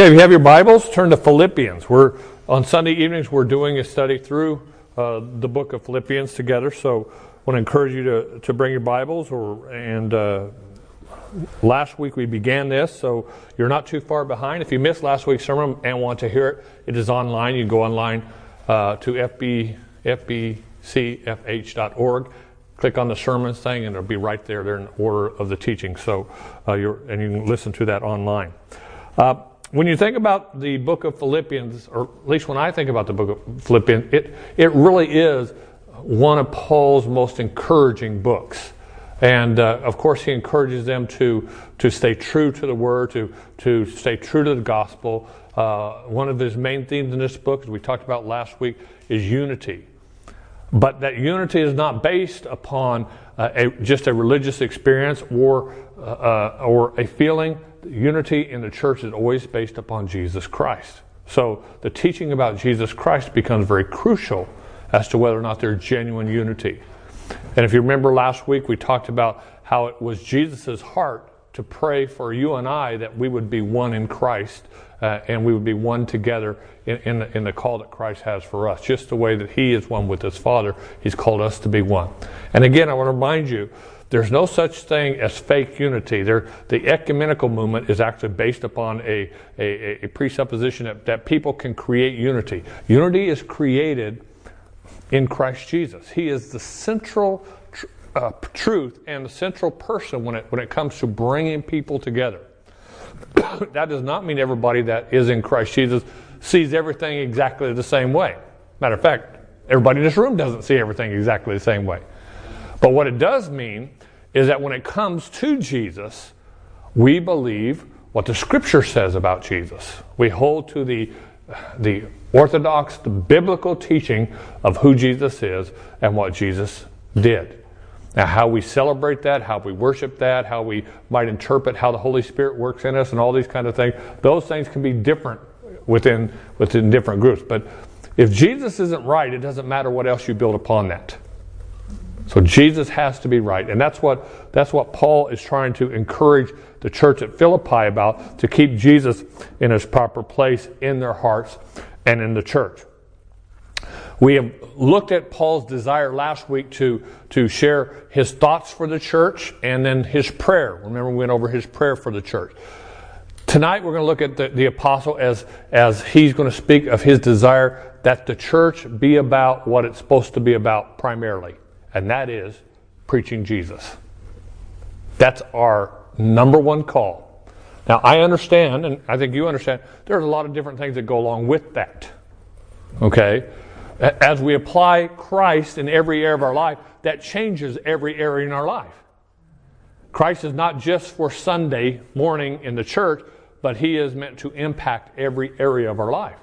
Okay, if you have your Bibles, turn to Philippians. We're on Sunday evenings. We're doing a study through uh, the book of Philippians together. So, I want to encourage you to, to bring your Bibles. Or and uh, last week we began this, so you're not too far behind. If you missed last week's sermon and want to hear it, it is online. You can go online uh, to fb fbcfh.org. Click on the sermons thing, and it'll be right there. They're in order of the teaching. So, uh, you're, and you can listen to that online. Uh, when you think about the book of Philippians, or at least when I think about the book of Philippians, it, it really is one of Paul's most encouraging books. And uh, of course, he encourages them to, to stay true to the word, to, to stay true to the gospel. Uh, one of his main themes in this book, as we talked about last week, is unity. But that unity is not based upon uh, a, just a religious experience or, uh, uh, or a feeling unity in the church is always based upon Jesus Christ. So the teaching about Jesus Christ becomes very crucial as to whether or not there's genuine unity. And if you remember last week, we talked about how it was Jesus' heart to pray for you and I that we would be one in Christ uh, and we would be one together in, in, the, in the call that Christ has for us. Just the way that He is one with His Father, He's called us to be one. And again, I want to remind you there's no such thing as fake unity. There, the ecumenical movement is actually based upon a, a, a presupposition that, that people can create unity. Unity is created in Christ Jesus. He is the central tr- uh, truth and the central person when it, when it comes to bringing people together. that does not mean everybody that is in Christ Jesus sees everything exactly the same way. Matter of fact, everybody in this room doesn't see everything exactly the same way. But what it does mean is that when it comes to Jesus, we believe what the scripture says about Jesus. We hold to the, the orthodox, the biblical teaching of who Jesus is and what Jesus did. Now, how we celebrate that, how we worship that, how we might interpret how the Holy Spirit works in us, and all these kind of things, those things can be different within, within different groups. But if Jesus isn't right, it doesn't matter what else you build upon that. So Jesus has to be right. And that's what, that's what Paul is trying to encourage the church at Philippi about to keep Jesus in his proper place in their hearts and in the church. We have looked at Paul's desire last week to, to share his thoughts for the church and then his prayer. Remember, we went over his prayer for the church. Tonight, we're going to look at the, the apostle as, as he's going to speak of his desire that the church be about what it's supposed to be about primarily and that is preaching Jesus. That's our number one call. Now, I understand, and I think you understand, there's a lot of different things that go along with that. Okay? As we apply Christ in every area of our life, that changes every area in our life. Christ is not just for Sunday morning in the church, but He is meant to impact every area of our life.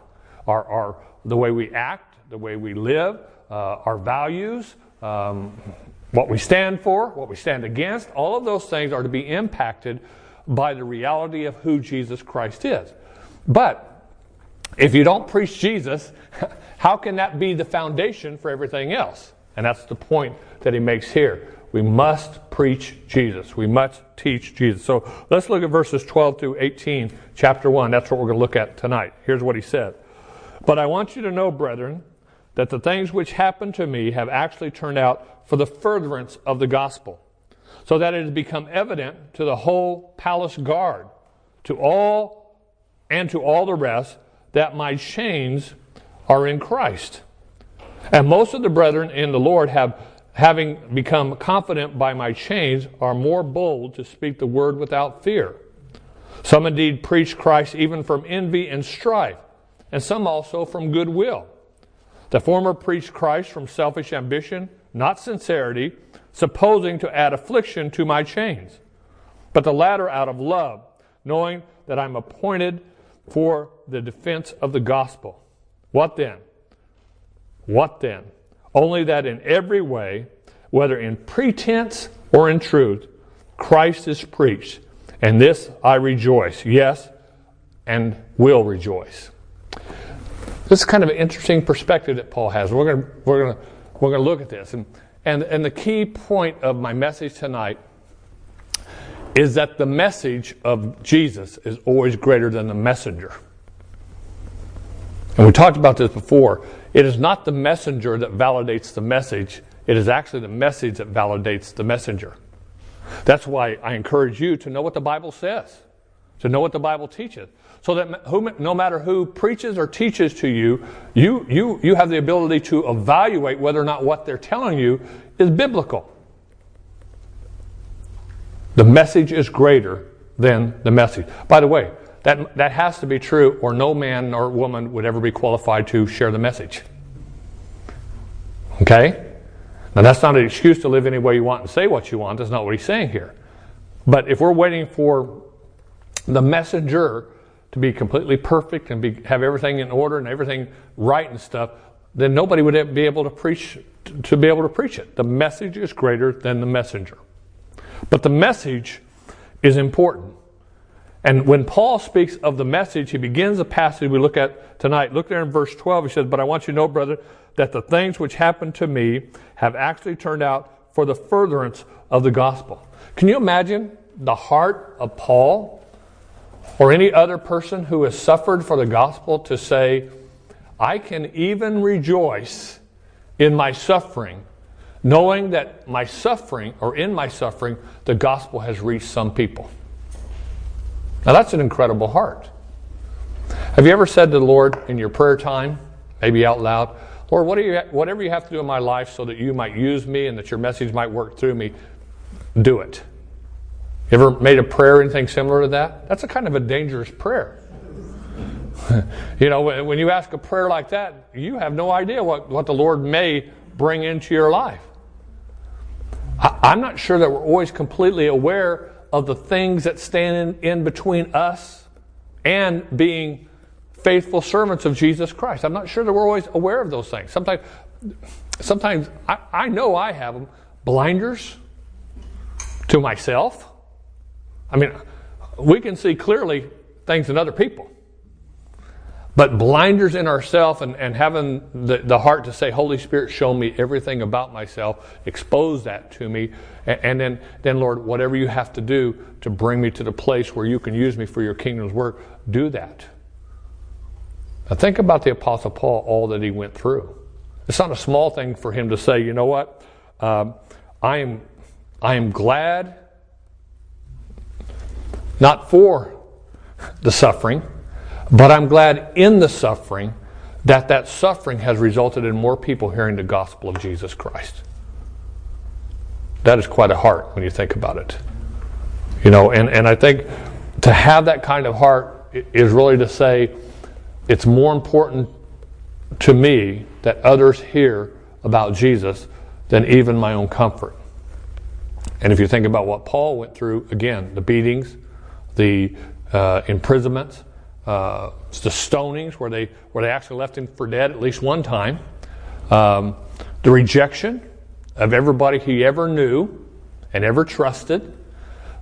Our, our, the way we act, the way we live, uh, our values, um, what we stand for, what we stand against, all of those things are to be impacted by the reality of who Jesus Christ is. But if you don't preach Jesus, how can that be the foundation for everything else? And that's the point that he makes here. We must preach Jesus. We must teach Jesus. So let's look at verses 12 through 18, chapter 1. That's what we're going to look at tonight. Here's what he said. But I want you to know, brethren, that the things which happened to me have actually turned out for the furtherance of the gospel, so that it has become evident to the whole palace guard, to all and to all the rest, that my chains are in Christ. And most of the brethren in the Lord have, having become confident by my chains, are more bold to speak the word without fear. Some indeed preach Christ even from envy and strife, and some also from goodwill. The former preached Christ from selfish ambition, not sincerity, supposing to add affliction to my chains. But the latter out of love, knowing that I'm appointed for the defense of the gospel. What then? What then? Only that in every way, whether in pretense or in truth, Christ is preached. And this I rejoice, yes, and will rejoice. This is kind of an interesting perspective that Paul has. We're going to, we're going to, we're going to look at this. And, and, and the key point of my message tonight is that the message of Jesus is always greater than the messenger. And we talked about this before. It is not the messenger that validates the message, it is actually the message that validates the messenger. That's why I encourage you to know what the Bible says, to know what the Bible teaches. So that no matter who preaches or teaches to you, you, you, you have the ability to evaluate whether or not what they're telling you is biblical. The message is greater than the message. By the way, that, that has to be true, or no man or woman would ever be qualified to share the message. Okay? Now, that's not an excuse to live any way you want and say what you want. That's not what he's saying here. But if we're waiting for the messenger to be completely perfect and be, have everything in order and everything right and stuff, then nobody would be able to preach to be able to preach it. The message is greater than the messenger. But the message is important. And when Paul speaks of the message, he begins the passage we look at tonight. Look there in verse 12. He says, But I want you to know, brother, that the things which happened to me have actually turned out for the furtherance of the gospel. Can you imagine the heart of Paul or any other person who has suffered for the gospel to say, I can even rejoice in my suffering, knowing that my suffering, or in my suffering, the gospel has reached some people? Now that's an incredible heart. Have you ever said to the Lord in your prayer time, maybe out loud, Lord, what you, whatever you have to do in my life so that you might use me and that your message might work through me, do it. You ever made a prayer anything similar to that? That's a kind of a dangerous prayer. you know, when you ask a prayer like that, you have no idea what, what the Lord may bring into your life. I, I'm not sure that we're always completely aware of the things that stand in, in between us and being faithful servants of Jesus Christ. I'm not sure that we're always aware of those things. Sometimes, sometimes I, I know I have them blinders to myself. I mean, we can see clearly things in other people. But blinders in ourselves and, and having the, the heart to say, Holy Spirit, show me everything about myself, expose that to me, and, and then, then, Lord, whatever you have to do to bring me to the place where you can use me for your kingdom's work, do that. Now think about the Apostle Paul, all that he went through. It's not a small thing for him to say, you know what? Um, I am, I am glad, not for the suffering, but I'm glad in the suffering that that suffering has resulted in more people hearing the gospel of Jesus Christ. That is quite a heart when you think about it. You know, and, and I think to have that kind of heart is really to say it's more important to me that others hear about Jesus than even my own comfort. And if you think about what Paul went through, again, the beatings, the uh, imprisonments, uh, the stonings where they where they actually left him for dead at least one time, um, the rejection of everybody he ever knew and ever trusted,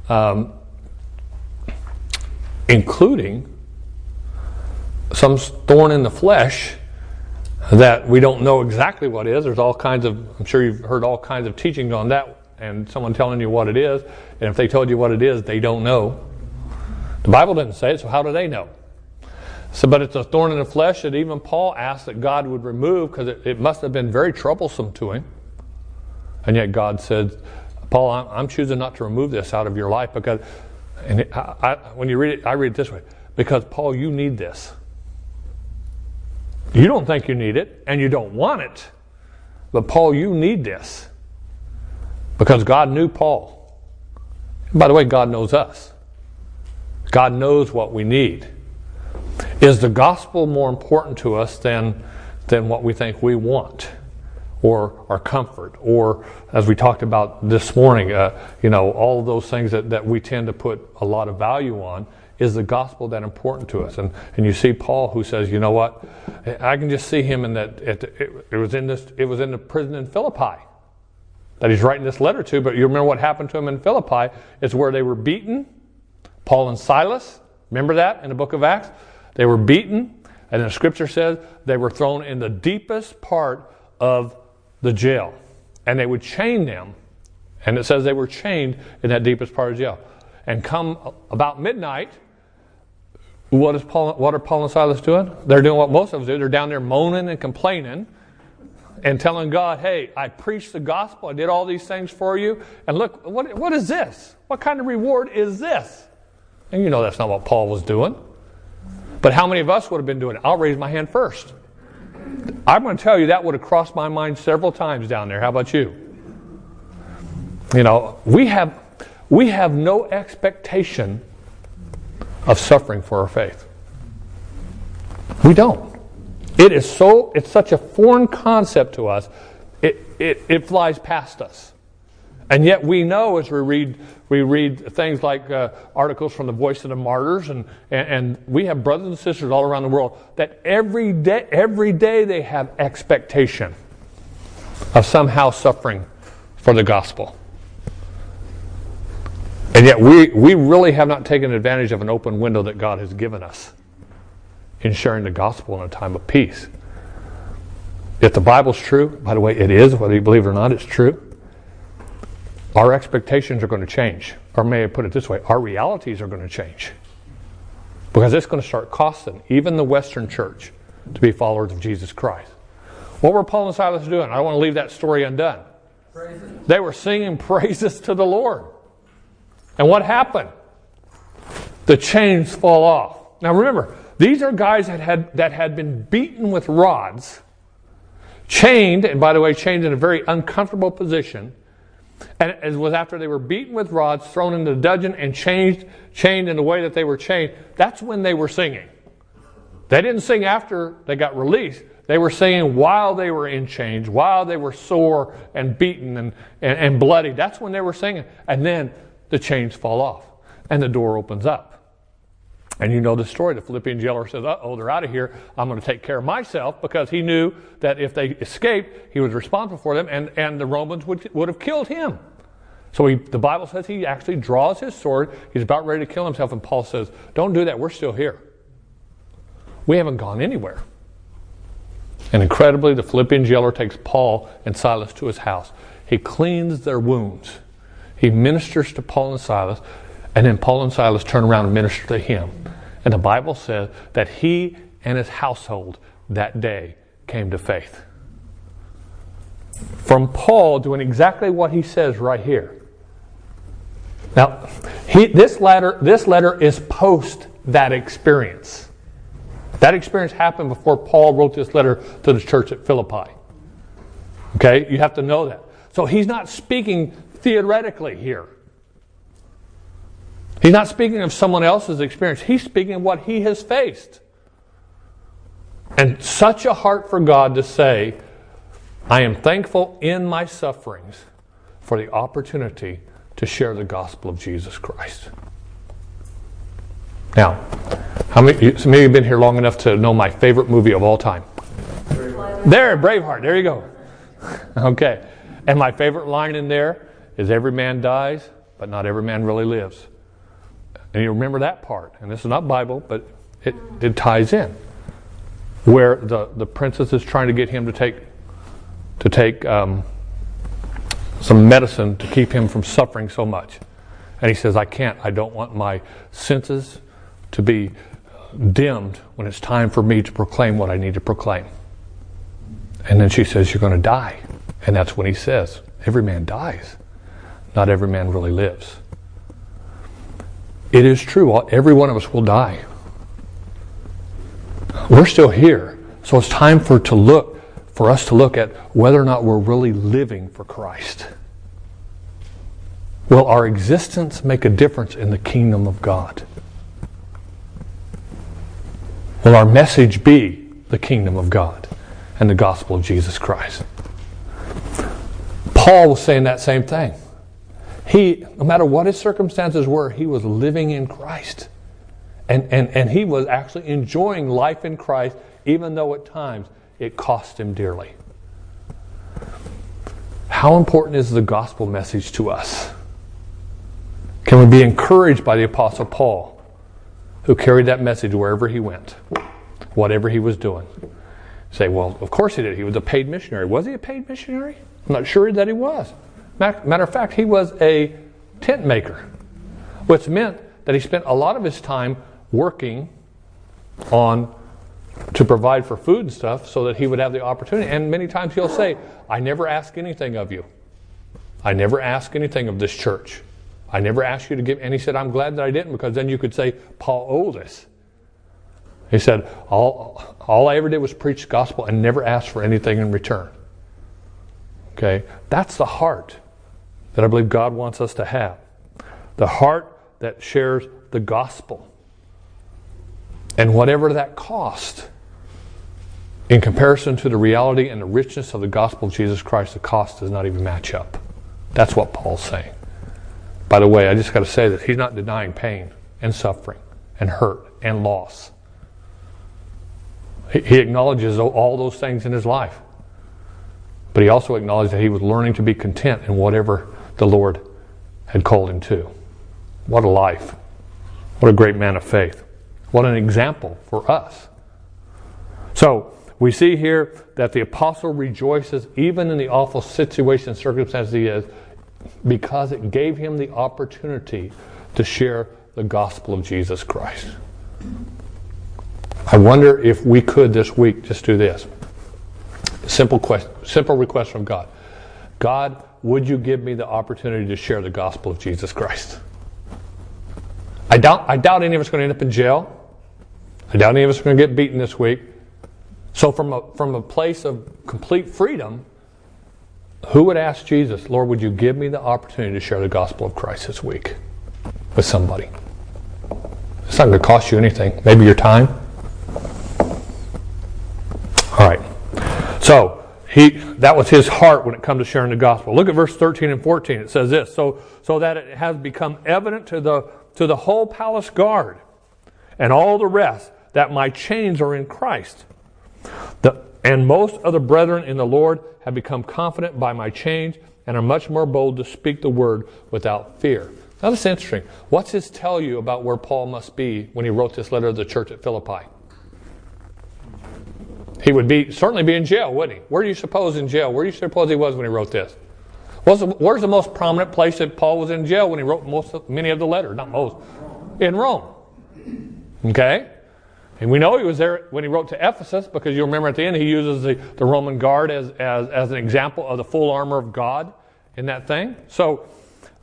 um, including some thorn in the flesh that we don't know exactly what is. There's all kinds of, I'm sure you've heard all kinds of teachings on that, and someone telling you what it is. And if they told you what it is, they don't know. The Bible didn't say it, so how do they know? So, but it's a thorn in the flesh that even Paul asked that God would remove because it, it, must have been very troublesome to him. And yet God said, Paul, I'm, I'm choosing not to remove this out of your life because, and it, I, I, when you read it, I read it this way because, Paul, you need this. You don't think you need it, and you don't want it. But, Paul, you need this because God knew Paul. By the way, God knows us. God knows what we need. Is the gospel more important to us than, than what we think we want? Or our comfort, or as we talked about this morning, uh, you know, all those things that, that we tend to put a lot of value on, is the gospel that important to us? And, and you see Paul who says, you know what, I can just see him in that, it, it, it was in this, it was in the prison in Philippi that he's writing this letter to, but you remember what happened to him in Philippi? It's where they were beaten, Paul and Silas, remember that in the book of Acts? They were beaten, and the scripture says they were thrown in the deepest part of the jail. And they would chain them, and it says they were chained in that deepest part of jail. And come about midnight, what, is Paul, what are Paul and Silas doing? They're doing what most of us do. They're down there moaning and complaining and telling God, hey, I preached the gospel. I did all these things for you. And look, what, what is this? What kind of reward is this? And you know that's not what Paul was doing. But how many of us would have been doing it? I'll raise my hand first. I'm going to tell you that would have crossed my mind several times down there. How about you? You know, we have, we have no expectation of suffering for our faith. We don't. It is so, it's such a foreign concept to us, it, it, it flies past us. And yet we know as we read, we read things like uh, articles from the Voice of the Martyrs, and, and, and, we have brothers and sisters all around the world that every day, every day they have expectation of somehow suffering for the gospel. And yet we, we really have not taken advantage of an open window that God has given us in sharing the gospel in a time of peace. If the Bible's true, by the way, it is, whether you believe it or not, it's true. Our expectations are going to change. Or may I put it this way, our realities are going to change. Because it's going to start costing even the Western church to be followers of Jesus Christ. What were Paul and Silas doing? I don't want to leave that story undone. Praises. They were singing praises to the Lord. And what happened? The chains fall off. Now remember, these are guys that had, that had been beaten with rods, chained, and by the way, chained in a very uncomfortable position. And it was after they were beaten with rods, thrown into the dungeon, and changed, chained in the way that they were chained. That's when they were singing. They didn't sing after they got released. They were singing while they were in chains, while they were sore and beaten and, and, and bloody. That's when they were singing. And then the chains fall off and the door opens up. And you know the story. The Philippian jailer says, uh oh, they're out of here. I'm going to take care of myself because he knew that if they escaped, he was responsible for them and, and the Romans would, would have killed him. So he, the Bible says he actually draws his sword. He's about ready to kill himself. And Paul says, Don't do that. We're still here. We haven't gone anywhere. And incredibly, the Philippian jailer takes Paul and Silas to his house. He cleans their wounds. He ministers to Paul and Silas. And then Paul and Silas turn around and minister to him. And the Bible says that he and his household that day came to faith. From Paul doing exactly what he says right here. Now, he, this, letter, this letter is post that experience. That experience happened before Paul wrote this letter to the church at Philippi. Okay? You have to know that. So he's not speaking theoretically here. He's not speaking of someone else's experience, he's speaking of what he has faced. And such a heart for God to say, I am thankful in my sufferings for the opportunity to share the gospel of Jesus Christ. Now, how many, some of you have been here long enough to know my favorite movie of all time? Braveheart. There, Braveheart. There you go. okay. And my favorite line in there is Every man dies, but not every man really lives. And you remember that part. And this is not Bible, but it, it ties in. Where the, the princess is trying to get him to take to take um, some medicine to keep him from suffering so much. And he says, I can't. I don't want my senses to be dimmed when it's time for me to proclaim what I need to proclaim. And then she says, You're going to die. And that's when he says, Every man dies. Not every man really lives. It is true, every one of us will die. We're still here. So it's time for to look for us to look at whether or not we're really living for Christ. Will our existence make a difference in the kingdom of God? Will our message be the kingdom of God and the gospel of Jesus Christ? Paul was saying that same thing. He, no matter what his circumstances were, he was living in Christ. And, and, and he was actually enjoying life in Christ, even though at times it cost him dearly. How important is the gospel message to us? Can we be encouraged by the Apostle Paul, who carried that message wherever he went, whatever he was doing? Say, well, of course he did. He was a paid missionary. Was he a paid missionary? I'm not sure that he was. Matter of fact, he was a tent maker, which meant that he spent a lot of his time working on to provide for food and stuff so that he would have the opportunity. And many times he'll say, I never ask anything of you. I never ask anything of this church. I never asked you to give. And he said, I'm glad that I didn't because then you could say, Paul owed this. He said, all, all I ever did was preach the gospel and never asked for anything in return. Okay? That's the heart that I believe God wants us to have. The heart that shares the gospel. And whatever that cost, in comparison to the reality and the richness of the gospel of Jesus Christ, the cost does not even match up. That's what Paul's saying. By the way, I just got to say that he's not denying pain and suffering and hurt and loss. He acknowledges all those things in his life. But he also acknowledged that he was learning to be content in whatever the Lord had called him to. What a life. What a great man of faith. What an example for us. So, we see here that the apostle rejoices even in the awful situation and circumstances he is because it gave him the opportunity to share the gospel of Jesus Christ. I wonder if we could this week just do this. Simple simple request from God. God, would you give me the opportunity to share the gospel of Jesus Christ? I doubt, I doubt any of us are going to end up in jail. I doubt any of us are going to get beaten this week. So, from a, from a place of complete freedom, who would ask Jesus, Lord, would you give me the opportunity to share the gospel of Christ this week with somebody? It's not going to cost you anything. Maybe your time. All right. So, he, that was his heart when it comes to sharing the gospel. Look at verse 13 and 14. It says this so, so that it has become evident to the, to the whole palace guard and all the rest that my chains are in Christ. The, and most of the brethren in the Lord have become confident by my change and are much more bold to speak the word without fear. Now, that's interesting. What's this tell you about where Paul must be when he wrote this letter to the church at Philippi? He would be certainly be in jail, wouldn't he? Where do you suppose in jail? Where do you suppose he was when he wrote this? Where's the, where's the most prominent place that Paul was in jail when he wrote most of, many of the letters? Not most. In Rome. Okay? And we know he was there when he wrote to Ephesus because you remember at the end he uses the, the Roman guard as, as, as an example of the full armor of God in that thing. So,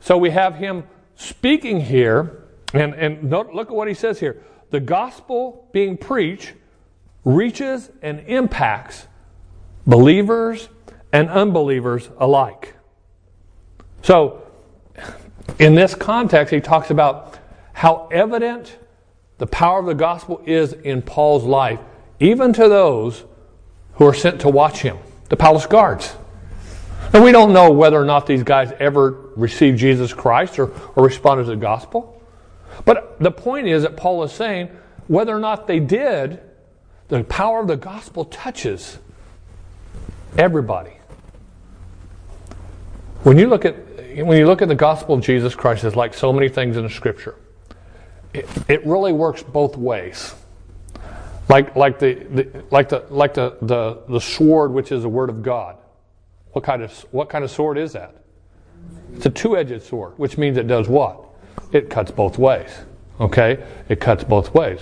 so we have him speaking here, and, and look at what he says here. The gospel being preached reaches and impacts believers and unbelievers alike. So, in this context, he talks about how evident the power of the gospel is in Paul's life, even to those who are sent to watch him, the palace guards. And we don't know whether or not these guys ever received Jesus Christ or, or responded to the gospel. But the point is that Paul is saying whether or not they did, the power of the gospel touches everybody. When you look at when you look at the gospel of Jesus Christ, it's like so many things in the scripture it, it really works both ways. Like, like, the, the, like, the, like the, the, the sword, which is the word of God. What kind, of, what kind of sword is that? It's a two edged sword, which means it does what? It cuts both ways. Okay? It cuts both ways.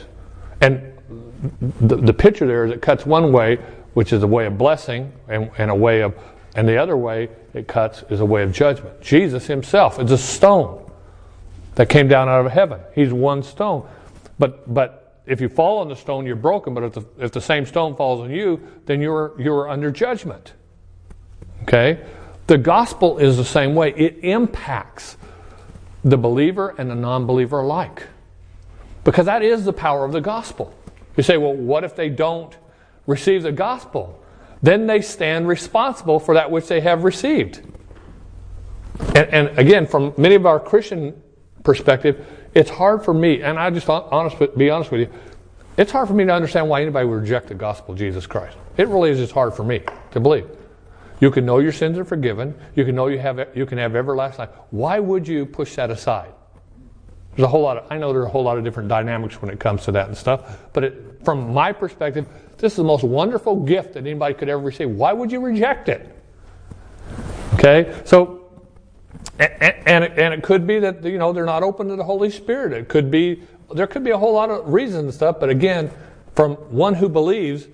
And the, the picture there is it cuts one way, which is a way of blessing, and, and a way of, and the other way it cuts is a way of judgment. Jesus himself is a stone that came down out of heaven. He's one stone. But, but if you fall on the stone, you're broken. But if the, if the same stone falls on you, then you're, you're under judgment. Okay? The gospel is the same way, it impacts the believer and the non believer alike. Because that is the power of the gospel. You say, well, what if they don't receive the gospel? Then they stand responsible for that which they have received. And, and again, from many of our Christian perspective, it's hard for me, and I just honest, be honest with you, it's hard for me to understand why anybody would reject the gospel of Jesus Christ. It really is just hard for me to believe. You can know your sins are forgiven. You can know you have you can have everlasting life. Why would you push that aside? There's a whole lot of I know there's a whole lot of different dynamics when it comes to that and stuff. But it, from my perspective, this is the most wonderful gift that anybody could ever receive. Why would you reject it? Okay, so and, and, it, and it could be that you know they're not open to the Holy Spirit. It could be there could be a whole lot of reasons and stuff. But again, from one who believes,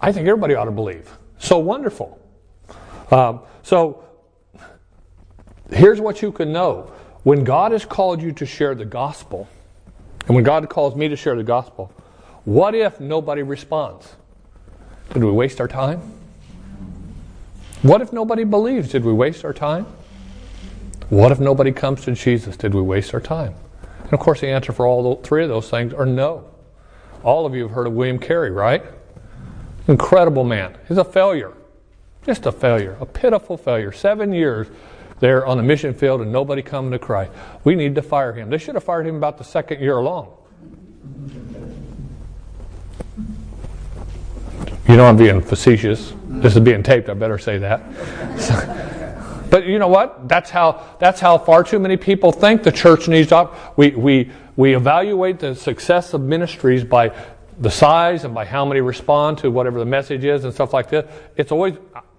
I think everybody ought to believe. So wonderful. Um, so here's what you can know when God has called you to share the gospel, and when God calls me to share the gospel, what if nobody responds? Did we waste our time? What if nobody believes? Did we waste our time? What if nobody comes to Jesus? Did we waste our time? And of course, the answer for all three of those things are no. All of you have heard of William Carey, right? Incredible man. He's a failure. Just a failure. A pitiful failure. Seven years there on the mission field and nobody coming to Christ. We need to fire him. They should have fired him about the second year along. You know I'm being facetious. This is being taped. I better say that. but you know what? That's how that's how far too many people think the church needs to. We we we evaluate the success of ministries by the size and by how many respond to whatever the message is and stuff like this. It's always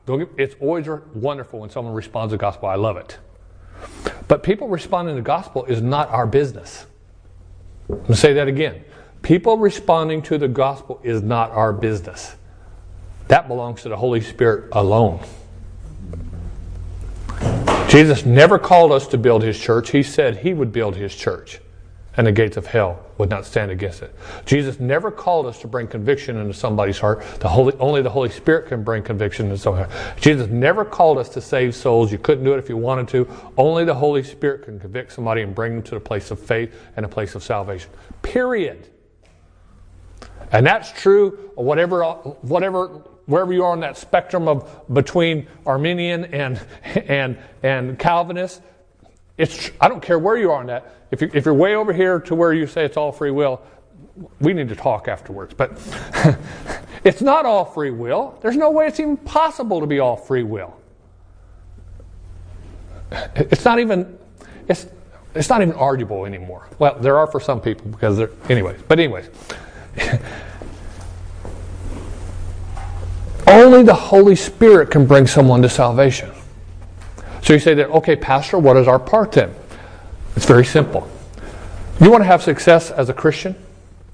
it's always wonderful when someone responds to the gospel. I love it. But people responding to the gospel is not our business. I'm going to say that again. People responding to the gospel is not our business. That belongs to the Holy Spirit alone. Jesus never called us to build his church. He said he would build his church and the gates of hell would not stand against it. Jesus never called us to bring conviction into somebody's heart. The Holy, only the Holy Spirit can bring conviction into someone's heart. Jesus never called us to save souls. You couldn't do it if you wanted to. Only the Holy Spirit can convict somebody and bring them to the place of faith and a place of salvation. Period. And that's true whatever, whatever, wherever you are on that spectrum of between Arminian and, and, and Calvinist. It's, I don't care where you are on that. If, you, if you're way over here to where you say it's all free will, we need to talk afterwards. But it's not all free will. There's no way it's even possible to be all free will. It's not even it's it's not even arguable anymore. Well, there are for some people because they're anyways. But anyways. Only the Holy Spirit can bring someone to salvation. So you say that, okay, Pastor, what is our part then? It's very simple. You want to have success as a Christian?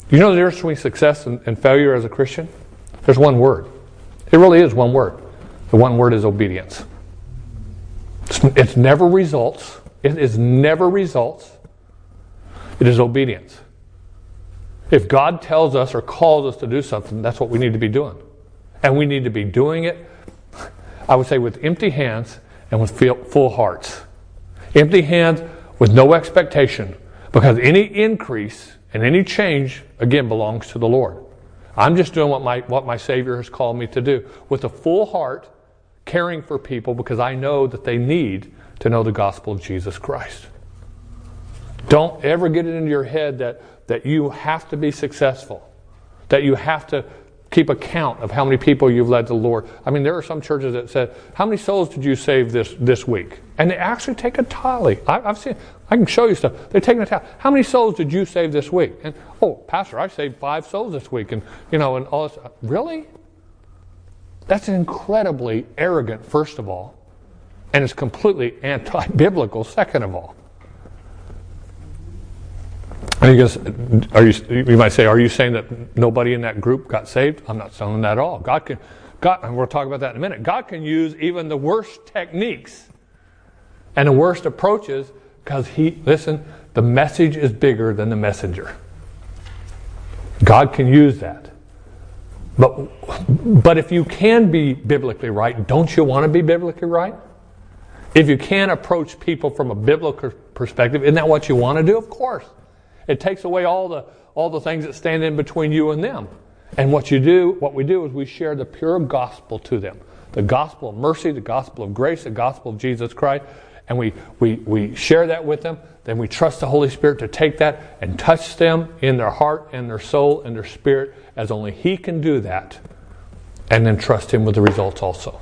You know the difference between success and, and failure as a Christian? There's one word. It really is one word. The one word is obedience. It's, it's never results. It is never results. It is obedience. If God tells us or calls us to do something, that's what we need to be doing. And we need to be doing it, I would say, with empty hands and with full hearts. Empty hands with no expectation, because any increase and any change, again, belongs to the Lord. I'm just doing what my, what my Savior has called me to do with a full heart, caring for people because I know that they need to know the gospel of Jesus Christ. Don't ever get it into your head that, that you have to be successful, that you have to keep account of how many people you've led to the Lord. I mean, there are some churches that said, "How many souls did you save this this week?" And they actually take a tally. I, have seen. I can show you stuff. They're taking a tally. How many souls did you save this week? And oh, Pastor, I saved five souls this week, and you know, and all this. Really? That's incredibly arrogant, first of all, and it's completely anti-biblical, second of all. I guess, are you, you might say, are you saying that nobody in that group got saved? I'm not saying that at all. God can, God, and we'll talk about that in a minute. God can use even the worst techniques and the worst approaches because He, listen, the message is bigger than the messenger. God can use that. But, but if you can be biblically right, don't you want to be biblically right? If you can approach people from a biblical perspective, isn't that what you want to do? Of course. It takes away all the, all the things that stand in between you and them. And what you do, what we do is we share the pure gospel to them. The gospel of mercy, the gospel of grace, the gospel of Jesus Christ. And we, we, we share that with them. Then we trust the Holy Spirit to take that and touch them in their heart and their soul and their spirit as only He can do that. And then trust Him with the results also.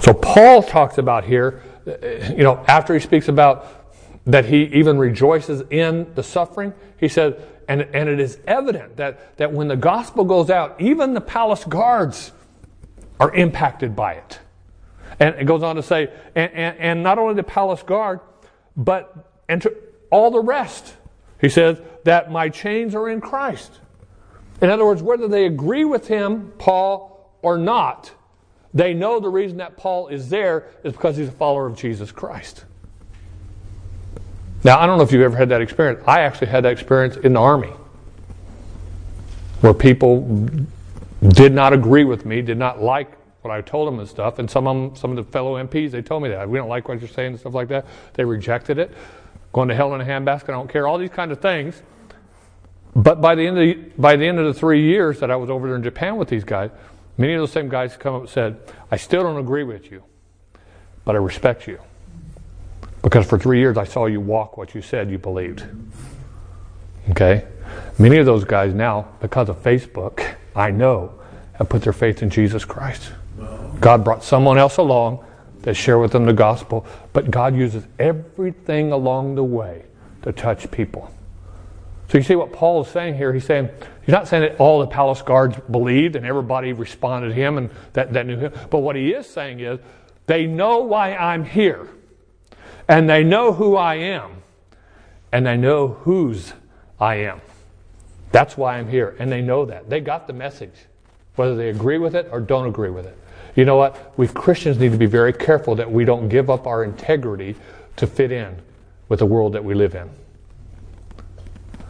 So Paul talks about here, uh, you know, after he speaks about that he even rejoices in the suffering. He said, and, and it is evident that, that when the gospel goes out, even the palace guards are impacted by it. And it goes on to say, and, and, and not only the palace guard, but and to all the rest. He says that my chains are in Christ. In other words, whether they agree with him, Paul, or not, they know the reason that Paul is there is because he's a follower of Jesus Christ. Now, I don't know if you've ever had that experience. I actually had that experience in the Army where people did not agree with me, did not like what I told them and stuff. And some of them, some of the fellow MPs, they told me that. We don't like what you're saying and stuff like that. They rejected it. Going to hell in a handbasket, I don't care. All these kind of things. But by the end of the, by the end of the three years that I was over there in Japan with these guys, many of those same guys come up and said, I still don't agree with you, but I respect you. Because for three years I saw you walk what you said you believed. Okay? Many of those guys now, because of Facebook, I know, have put their faith in Jesus Christ. God brought someone else along that share with them the gospel, but God uses everything along the way to touch people. So you see what Paul is saying here? He's saying he's not saying that all the palace guards believed and everybody responded to him and that, that knew him. But what he is saying is they know why I'm here. And they know who I am. And they know whose I am. That's why I'm here. And they know that. They got the message, whether they agree with it or don't agree with it. You know what? We Christians need to be very careful that we don't give up our integrity to fit in with the world that we live in.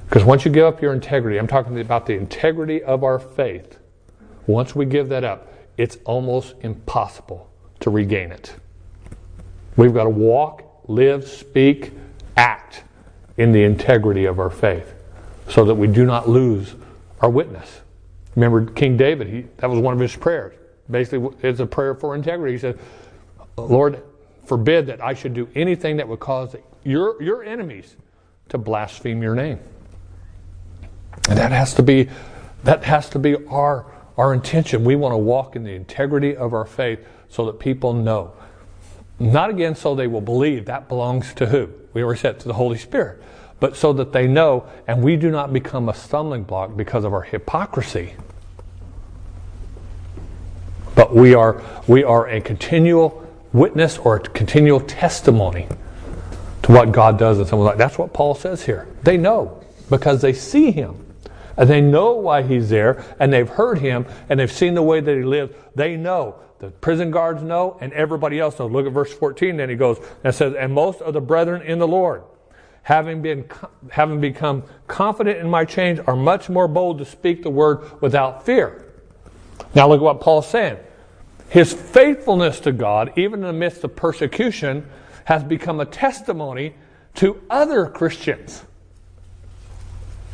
Because once you give up your integrity, I'm talking about the integrity of our faith, once we give that up, it's almost impossible to regain it. We've got to walk, live, speak, act in the integrity of our faith so that we do not lose our witness. Remember King David, he, that was one of his prayers. Basically, it's a prayer for integrity. He said, Lord, forbid that I should do anything that would cause your, your enemies to blaspheme your name. And that has to be, that has to be our, our intention. We want to walk in the integrity of our faith so that people know. Not again so they will believe. That belongs to who? We already said to the Holy Spirit but so that they know and we do not become a stumbling block because of our hypocrisy. But we are, we are a continual witness or a continual testimony to what God does in someone's life. That's what Paul says here. They know because they see him. And they know why he's there, and they've heard him, and they've seen the way that he lives. They know. The prison guards know, and everybody else knows. Look at verse 14, then he goes and says, And most of the brethren in the Lord having, been, having become confident in my change, are much more bold to speak the word without fear. Now, look at what Paul's saying. His faithfulness to God, even in the midst of persecution, has become a testimony to other Christians.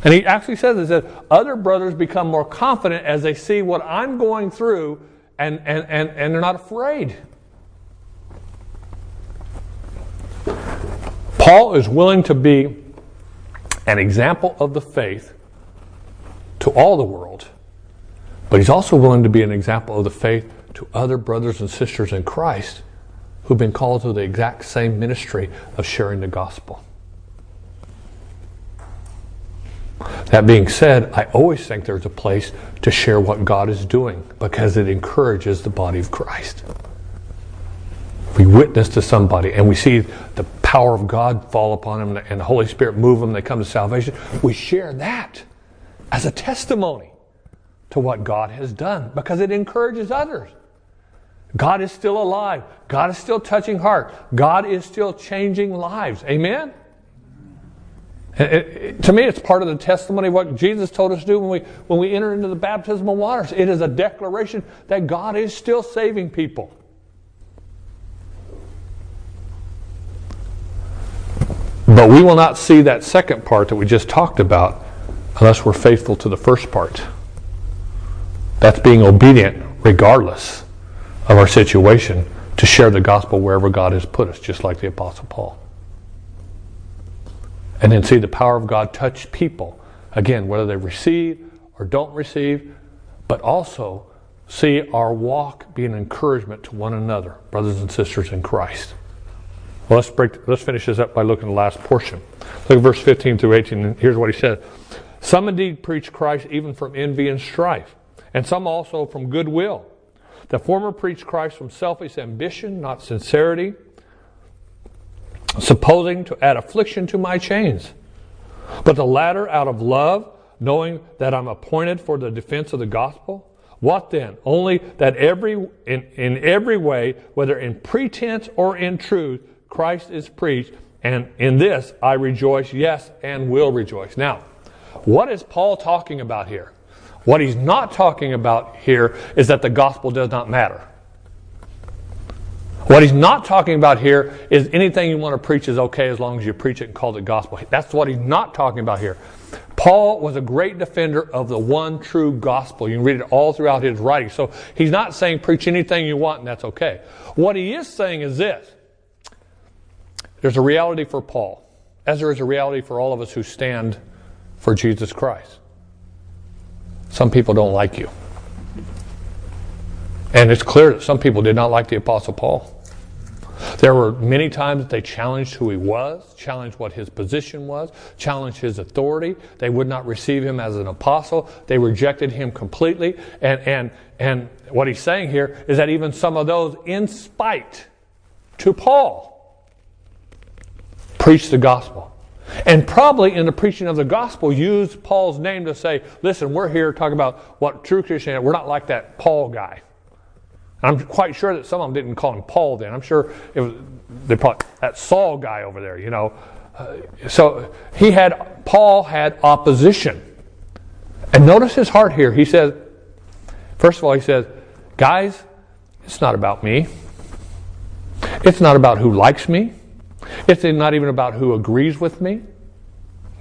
And he actually says he that other brothers become more confident as they see what I'm going through and, and, and, and they're not afraid. Paul is willing to be an example of the faith to all the world, but he's also willing to be an example of the faith to other brothers and sisters in Christ who've been called to the exact same ministry of sharing the gospel. That being said, I always think there's a place to share what God is doing because it encourages the body of Christ. We witness to somebody and we see the power of God fall upon them and the Holy Spirit move them, they come to salvation. We share that as a testimony to what God has done because it encourages others. God is still alive. God is still touching heart. God is still changing lives. Amen? It, it, to me, it's part of the testimony of what Jesus told us to do when we, when we enter into the baptismal waters. It is a declaration that God is still saving people. But we will not see that second part that we just talked about unless we're faithful to the first part. That's being obedient regardless of our situation to share the gospel wherever God has put us, just like the Apostle Paul. And then see the power of God touch people, again, whether they receive or don't receive, but also see our walk be an encouragement to one another, brothers and sisters in Christ. Well, let's break. Let's finish this up by looking at the last portion. Look at verse 15 through 18. And here's what he said: Some indeed preach Christ even from envy and strife, and some also from goodwill. The former preach Christ from selfish ambition, not sincerity, supposing to add affliction to my chains. But the latter out of love, knowing that I'm appointed for the defense of the gospel? What then? Only that every in, in every way, whether in pretense or in truth, Christ is preached, and in this I rejoice, yes, and will rejoice. Now, what is Paul talking about here? What he's not talking about here is that the gospel does not matter. What he's not talking about here is anything you want to preach is okay as long as you preach it and call it gospel. That's what he's not talking about here. Paul was a great defender of the one true gospel. You can read it all throughout his writing. So he's not saying preach anything you want and that's okay. What he is saying is this there's a reality for Paul, as there is a reality for all of us who stand for Jesus Christ. Some people don't like you. And it's clear that some people did not like the Apostle Paul. There were many times that they challenged who he was, challenged what his position was, challenged his authority. They would not receive him as an apostle. They rejected him completely. And, and, and what he's saying here is that even some of those, in spite to Paul, preached the gospel. And probably in the preaching of the gospel, used Paul's name to say, listen, we're here talking about what true Christianity, we're not like that Paul guy. I'm quite sure that some of them didn't call him Paul then. I'm sure it was they probably, that Saul guy over there, you know. Uh, so he had Paul had opposition. And notice his heart here. He says, first of all, he says, guys, it's not about me. It's not about who likes me. It's not even about who agrees with me.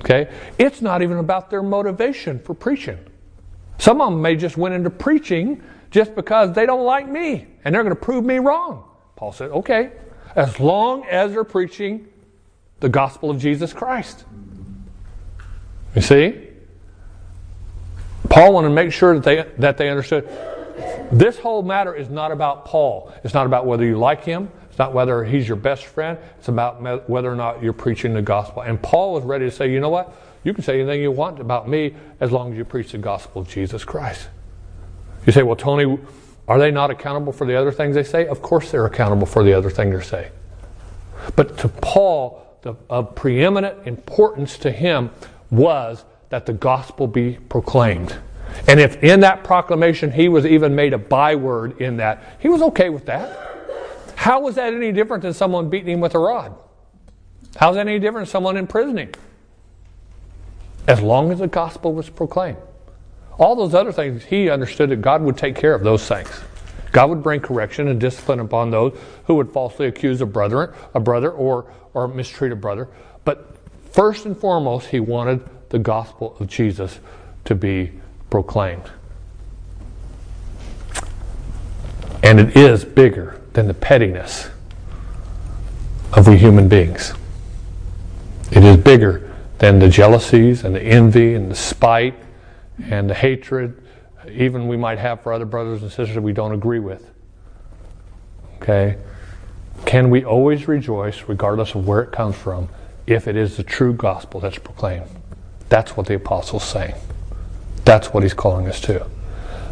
Okay? It's not even about their motivation for preaching. Some of them may just went into preaching just because they don't like me and they're going to prove me wrong. Paul said, okay, as long as they're preaching the gospel of Jesus Christ. You see? Paul wanted to make sure that they, that they understood this whole matter is not about Paul. It's not about whether you like him. It's not whether he's your best friend. It's about whether or not you're preaching the gospel. And Paul was ready to say, you know what? You can say anything you want about me as long as you preach the gospel of Jesus Christ. You say, well, Tony, are they not accountable for the other things they say? Of course they're accountable for the other things they say. But to Paul, the, of preeminent importance to him was that the gospel be proclaimed. And if in that proclamation he was even made a byword in that, he was okay with that. How was that any different than someone beating him with a rod? How's that any different than someone imprisoning? As long as the gospel was proclaimed. All those other things, he understood that God would take care of those things. God would bring correction and discipline upon those who would falsely accuse a brother, a brother or, or mistreat a brother. But first and foremost, he wanted the gospel of Jesus to be proclaimed. And it is bigger than the pettiness of we human beings. It is bigger than the jealousies and the envy and the spite and the hatred, even we might have for other brothers and sisters that we don't agree with. Okay? Can we always rejoice, regardless of where it comes from, if it is the true gospel that's proclaimed? That's what the apostle's saying. That's what he's calling us to.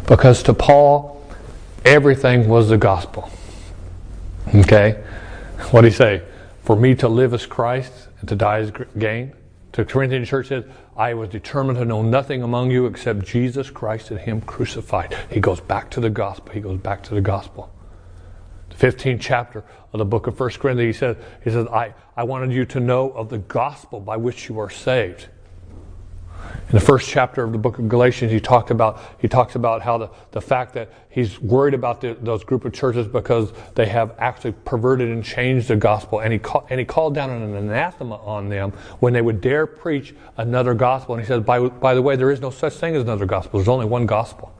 Because to Paul, everything was the gospel. Okay? What did he say? For me to live as Christ and to die as gain? To Corinthian church says, I was determined to know nothing among you except Jesus Christ and Him crucified. He goes back to the gospel. He goes back to the gospel. The 15th chapter of the book of 1 Corinthians, he says, he says I, I wanted you to know of the gospel by which you are saved. In the first chapter of the book of Galatians, he talked about he talks about how the, the fact that he's worried about the, those group of churches because they have actually perverted and changed the gospel, and he call, and he called down an anathema on them when they would dare preach another gospel. And he says, by by the way, there is no such thing as another gospel. There's only one gospel.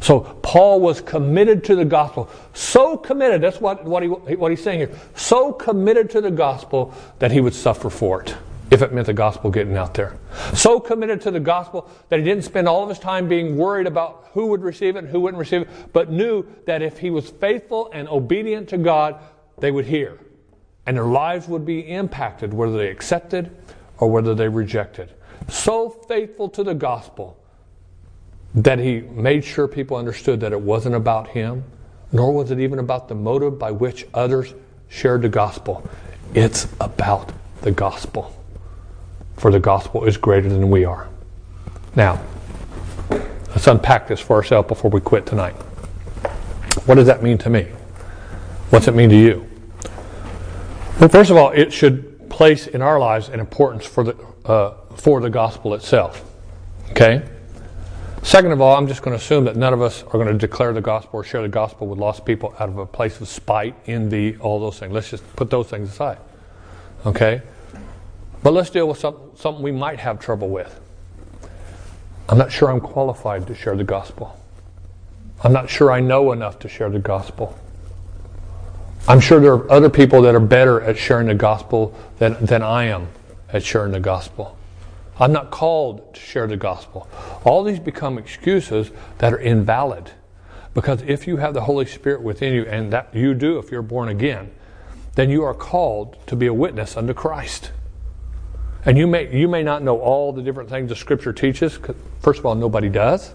So Paul was committed to the gospel, so committed. That's what what he what he's saying here. So committed to the gospel that he would suffer for it if it meant the gospel getting out there. So committed to the gospel that he didn't spend all of his time being worried about who would receive it and who wouldn't receive it, but knew that if he was faithful and obedient to God, they would hear. And their lives would be impacted, whether they accepted or whether they rejected. So faithful to the gospel that he made sure people understood that it wasn't about him, nor was it even about the motive by which others shared the gospel. It's about the gospel for the gospel is greater than we are. Now, let's unpack this for ourselves before we quit tonight. What does that mean to me? What's it mean to you? Well, first of all, it should place in our lives an importance for the, uh, for the gospel itself. Okay? Second of all, I'm just going to assume that none of us are going to declare the gospel or share the gospel with lost people out of a place of spite, envy, all those things. Let's just put those things aside. Okay? But let's deal with some, something we might have trouble with. I'm not sure I'm qualified to share the gospel. I'm not sure I know enough to share the gospel. I'm sure there are other people that are better at sharing the gospel than, than I am at sharing the gospel. I'm not called to share the gospel. All these become excuses that are invalid. Because if you have the Holy Spirit within you, and that you do if you're born again, then you are called to be a witness unto Christ. And you may, you may not know all the different things the Scripture teaches. First of all, nobody does.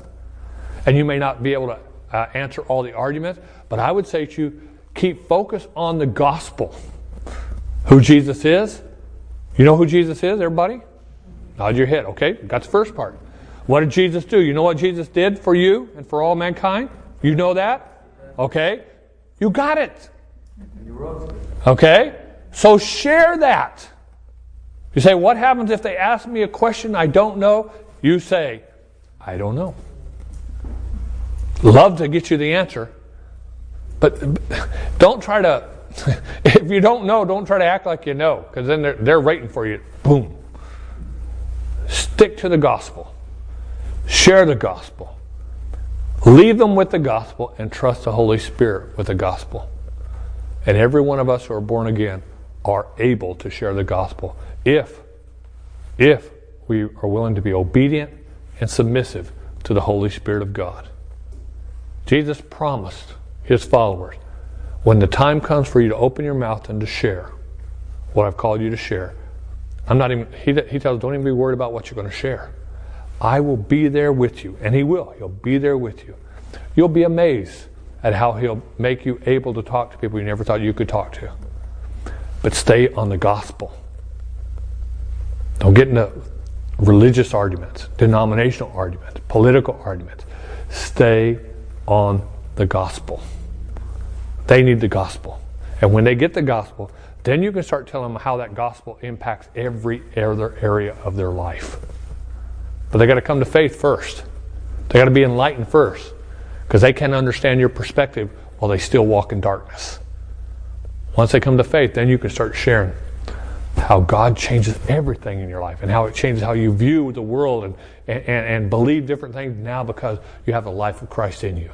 And you may not be able to uh, answer all the arguments, but I would say to you, keep focus on the gospel. Who Jesus is. You know who Jesus is, everybody? Nod your head. Okay, got the first part. What did Jesus do? You know what Jesus did for you and for all mankind? You know that? Okay, you got it. Okay, so share that. You say, What happens if they ask me a question I don't know? You say, I don't know. Love to get you the answer, but don't try to, if you don't know, don't try to act like you know, because then they're, they're waiting for you. Boom. Stick to the gospel. Share the gospel. Leave them with the gospel and trust the Holy Spirit with the gospel. And every one of us who are born again are able to share the gospel if if we are willing to be obedient and submissive to the Holy Spirit of God. Jesus promised his followers when the time comes for you to open your mouth and to share what I've called you to share. I'm not even, he, he tells, don't even be worried about what you're going to share. I will be there with you. And he will. He'll be there with you. You'll be amazed at how he'll make you able to talk to people you never thought you could talk to. But stay on the gospel. Don't get into religious arguments, denominational arguments, political arguments. Stay on the gospel. They need the gospel. And when they get the gospel, then you can start telling them how that gospel impacts every other area of their life. But they got to come to faith first. They got to be enlightened first because they can't understand your perspective while they still walk in darkness. Once they come to faith, then you can start sharing how God changes everything in your life and how it changes how you view the world and, and, and believe different things now because you have the life of Christ in you.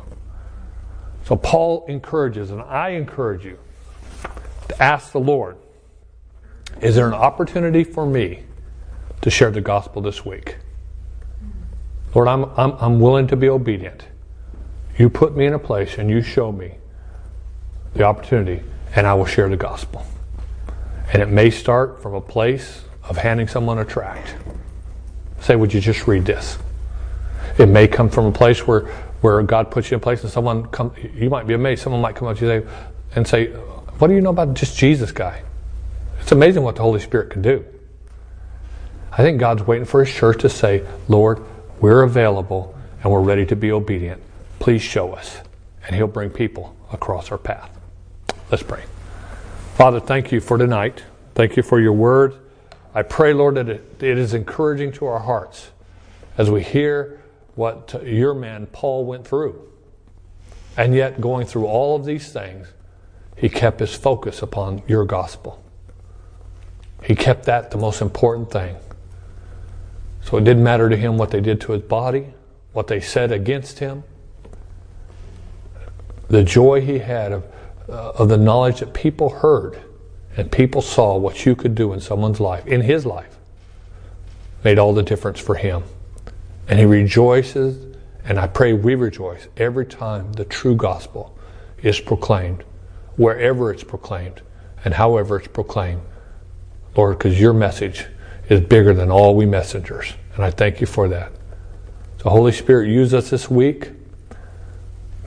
So Paul encourages, and I encourage you to ask the Lord, is there an opportunity for me to share the gospel this week? Lord, I'm, I'm, I'm willing to be obedient. You put me in a place and you show me the opportunity, and I will share the gospel. And it may start from a place of handing someone a tract. Say, would you just read this? It may come from a place where, where God puts you in place and someone come you might be amazed, someone might come up to you and say, What do you know about just Jesus guy? It's amazing what the Holy Spirit can do. I think God's waiting for his church to say, Lord, we're available and we're ready to be obedient. Please show us. And he'll bring people across our path. Let's pray. Father, thank you for tonight. Thank you for your word. I pray, Lord, that it, it is encouraging to our hearts as we hear what your man Paul went through. And yet, going through all of these things, he kept his focus upon your gospel. He kept that the most important thing. So it didn't matter to him what they did to his body, what they said against him. The joy he had of uh, of the knowledge that people heard and people saw what you could do in someone's life, in his life, made all the difference for him. And he rejoices, and I pray we rejoice every time the true gospel is proclaimed, wherever it's proclaimed, and however it's proclaimed. Lord, because your message is bigger than all we messengers. And I thank you for that. So, Holy Spirit, use us this week.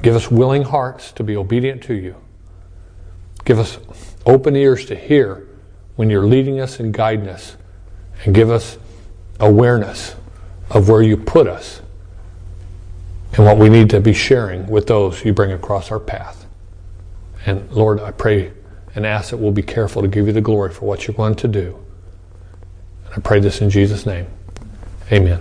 Give us willing hearts to be obedient to you. Give us open ears to hear when you're leading us and guiding us, and give us awareness of where you put us and what we need to be sharing with those you bring across our path. And Lord, I pray and ask that we'll be careful to give you the glory for what you're going to do. And I pray this in Jesus' name. Amen.